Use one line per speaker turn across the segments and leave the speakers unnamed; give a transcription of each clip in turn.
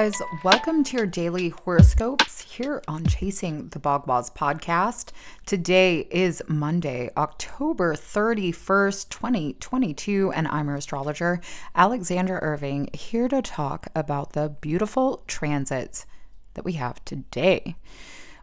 guys. Welcome to your daily horoscopes here on Chasing the Bagua's podcast. Today is Monday, October 31st, 2022, and I'm your astrologer, Alexandra Irving, here to talk about the beautiful transits that we have today.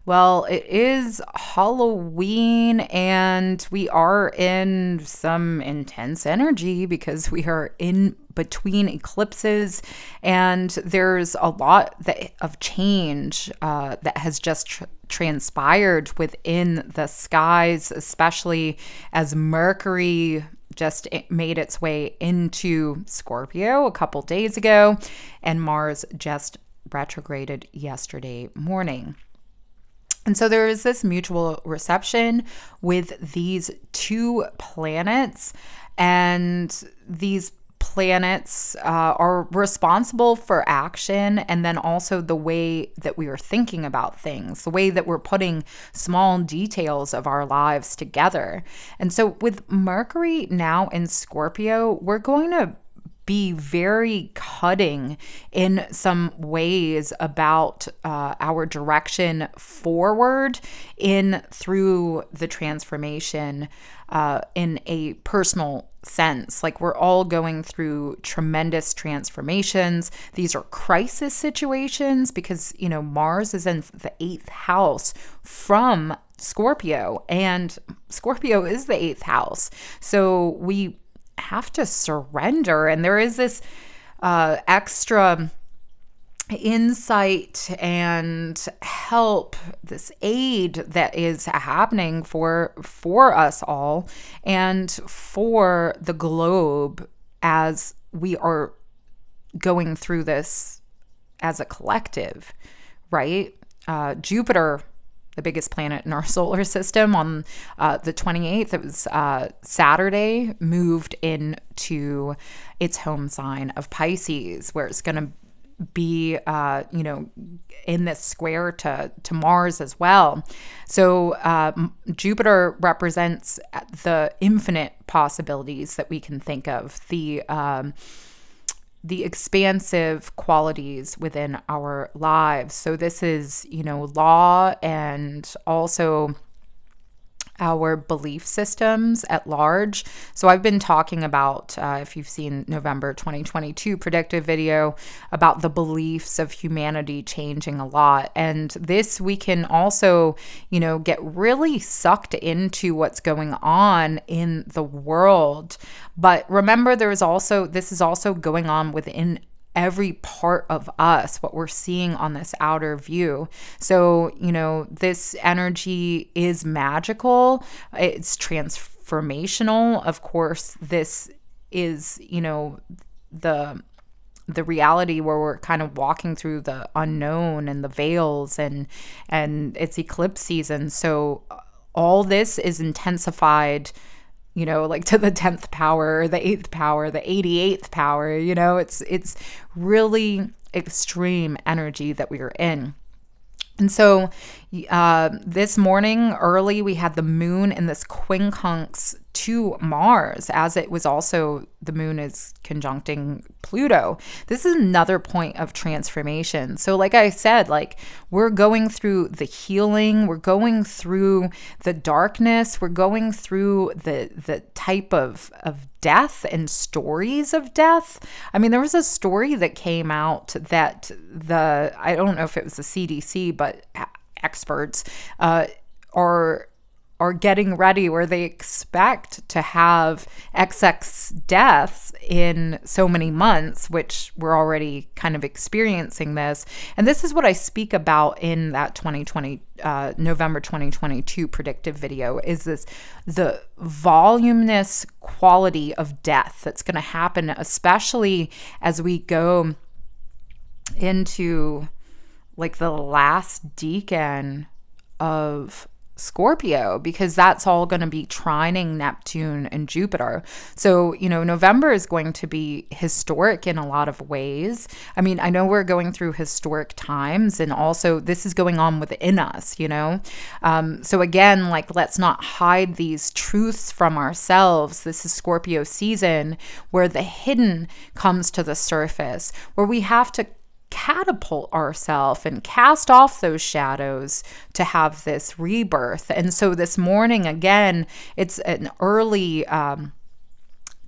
Well, it is Halloween and we are in some intense energy because we are in between eclipses and there's a lot that, of change uh, that has just tr- transpired within the skies, especially as Mercury just made its way into Scorpio a couple days ago and Mars just retrograded yesterday morning. And so there is this mutual reception with these two planets, and these planets uh, are responsible for action and then also the way that we are thinking about things, the way that we're putting small details of our lives together. And so with Mercury now in Scorpio, we're going to be very cutting in some ways about uh, our direction forward in through the transformation uh, in a personal sense. Like we're all going through tremendous transformations. These are crisis situations because, you know, Mars is in the eighth house from Scorpio, and Scorpio is the eighth house. So we have to surrender. And there is this uh, extra insight and help this aid that is happening for for us all and for the globe as we are going through this as a collective right uh, jupiter the biggest planet in our solar system, on uh, the 28th. It was uh, Saturday, moved into its home sign of Pisces, where it's going to be uh, you know in this square to to Mars as well. So uh, Jupiter represents the infinite possibilities that we can think of. The um, the expansive qualities within our lives. So, this is, you know, law and also our belief systems at large. So, I've been talking about, uh, if you've seen November 2022 predictive video, about the beliefs of humanity changing a lot. And this, we can also, you know, get really sucked into what's going on in the world. But remember, there's also, this is also going on within every part of us, what we're seeing on this outer view. So, you know, this energy is magical, it's transformational. Of course, this is, you know, the the reality where we're kind of walking through the unknown and the veils and and it's eclipse season so all this is intensified you know, like to the 10th power, the 8th power, the 88th power, you know, it's it's really extreme energy that we are in. And so uh, this morning early, we had the moon in this quincunx to Mars, as it was also the moon is conjuncting Pluto. This is another point of transformation. So, like I said, like we're going through the healing, we're going through the darkness, we're going through the the type of of death and stories of death. I mean, there was a story that came out that the I don't know if it was the CDC, but experts uh, are are getting ready where they expect to have XX deaths in so many months, which we're already kind of experiencing this. And this is what I speak about in that 2020, uh, November 2022 predictive video is this the voluminous quality of death that's going to happen, especially as we go into like the last decan of Scorpio because that's all going to be trining Neptune and Jupiter. So, you know, November is going to be historic in a lot of ways. I mean, I know we're going through historic times and also this is going on within us, you know? Um, so, again, like, let's not hide these truths from ourselves. This is Scorpio season where the hidden comes to the surface, where we have to catapult ourselves and cast off those shadows to have this rebirth. And so this morning, again, it's an early um,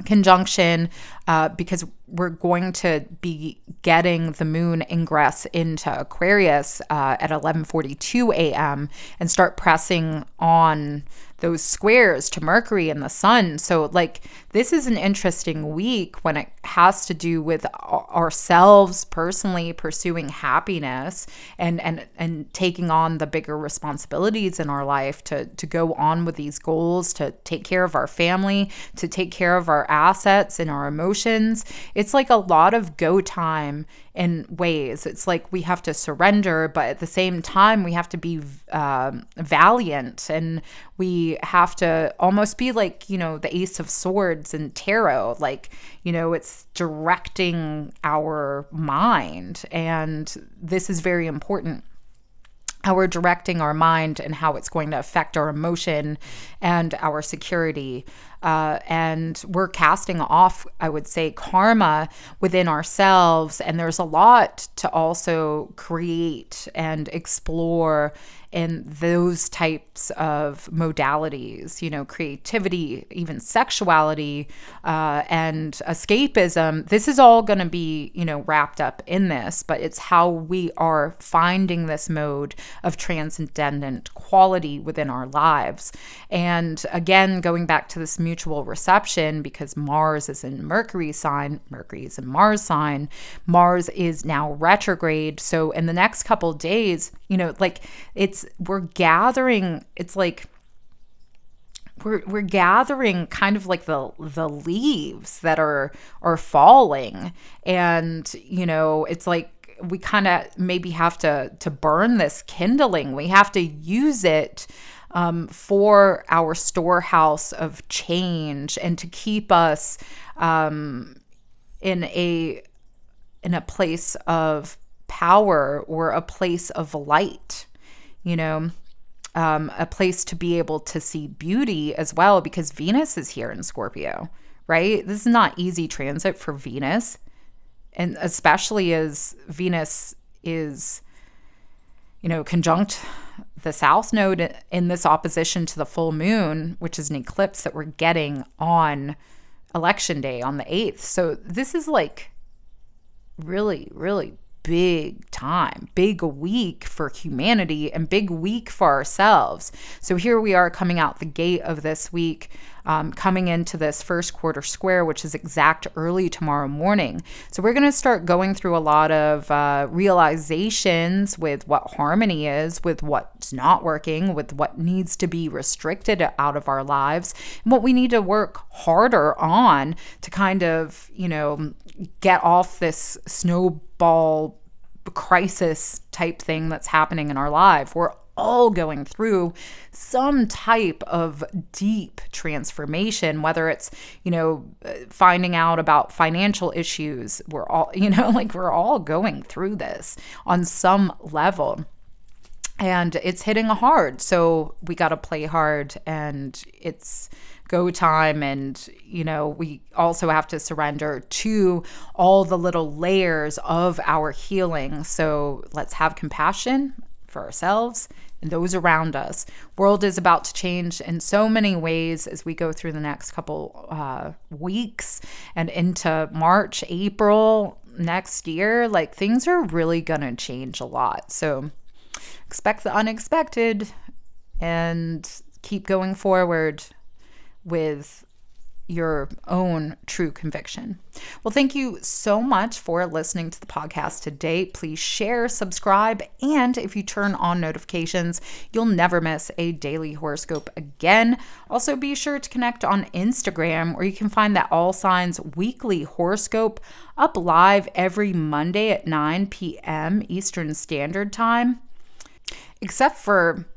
conjunction uh, because we're going to be getting the moon ingress into Aquarius uh, at 11:42 a.m. and start pressing on those squares to Mercury and the Sun. So, like, this is an interesting week when it has to do with ourselves personally pursuing happiness and and and taking on the bigger responsibilities in our life to to go on with these goals, to take care of our family, to take care of our assets and our emotions. It's like a lot of go time in ways. It's like we have to surrender, but at the same time, we have to be um, valiant and we have to almost be like, you know, the Ace of Swords and tarot. Like, you know, it's directing our mind. And this is very important how we're directing our mind and how it's going to affect our emotion and our security. Uh, and we're casting off, I would say, karma within ourselves. And there's a lot to also create and explore in those types of modalities, you know, creativity, even sexuality, uh, and escapism. This is all going to be, you know, wrapped up in this, but it's how we are finding this mode of transcendent quality within our lives. And again, going back to this mutual reception, because Mars is in Mercury sign, Mercury is in Mars sign, Mars is now retrograde. So in the next couple days, you know, like it's we're gathering, it's like we're we're gathering kind of like the the leaves that are are falling. And you know it's like we kind of maybe have to to burn this kindling. We have to use it um, for our storehouse of change and to keep us um, in a in a place of power or a place of light you know, um, a place to be able to see beauty as well because Venus is here in Scorpio, right? This is not easy transit for Venus. And especially as Venus is, you know, conjunct the South Node in this opposition to the full moon, which is an eclipse that we're getting on election day on the 8th. So this is like really, really big time, big week for humanity and big week for ourselves. So here we are coming out the gate of this week, um, coming into this first quarter square, which is exact early tomorrow morning. So we're going to start going through a lot of uh, realizations with what harmony is, with what's not working, with what needs to be restricted out of our lives, and what we need to work harder on to kind of, you know, get off this snowball crisis type thing that's happening in our life. We're all going through some type of deep transformation whether it's you know uh, finding out about financial issues. We're all you know like we're all going through this on some level. And it's hitting hard. So we got to play hard and it's go time and you know we also have to surrender to all the little layers of our healing. So let's have compassion for ourselves and those around us. World is about to change in so many ways as we go through the next couple uh, weeks and into march april next year. Like things are really gonna change a lot. So expect the unexpected and keep going forward with your own true conviction. Well, thank you so much for listening to the podcast today. Please share, subscribe, and if you turn on notifications, you'll never miss a daily horoscope again. Also, be sure to connect on Instagram where you can find that All Signs weekly horoscope up live every Monday at 9 p.m. Eastern Standard Time. Except for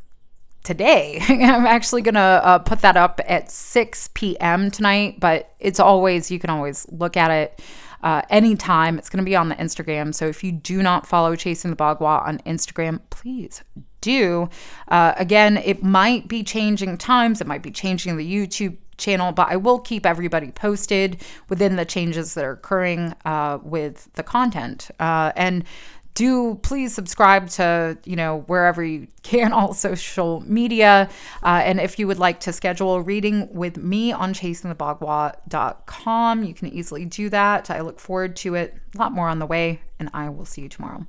today. I'm actually going to uh, put that up at 6 p.m. tonight, but it's always, you can always look at it uh, anytime. It's going to be on the Instagram. So if you do not follow Chasing the Bagua on Instagram, please do. Uh, again, it might be changing times, it might be changing the YouTube channel, but I will keep everybody posted within the changes that are occurring uh, with the content. Uh, and do please subscribe to you know wherever you can all social media. Uh, and if you would like to schedule a reading with me on chasingthebagua.com you can easily do that. I look forward to it. A lot more on the way and i will see you tomorrow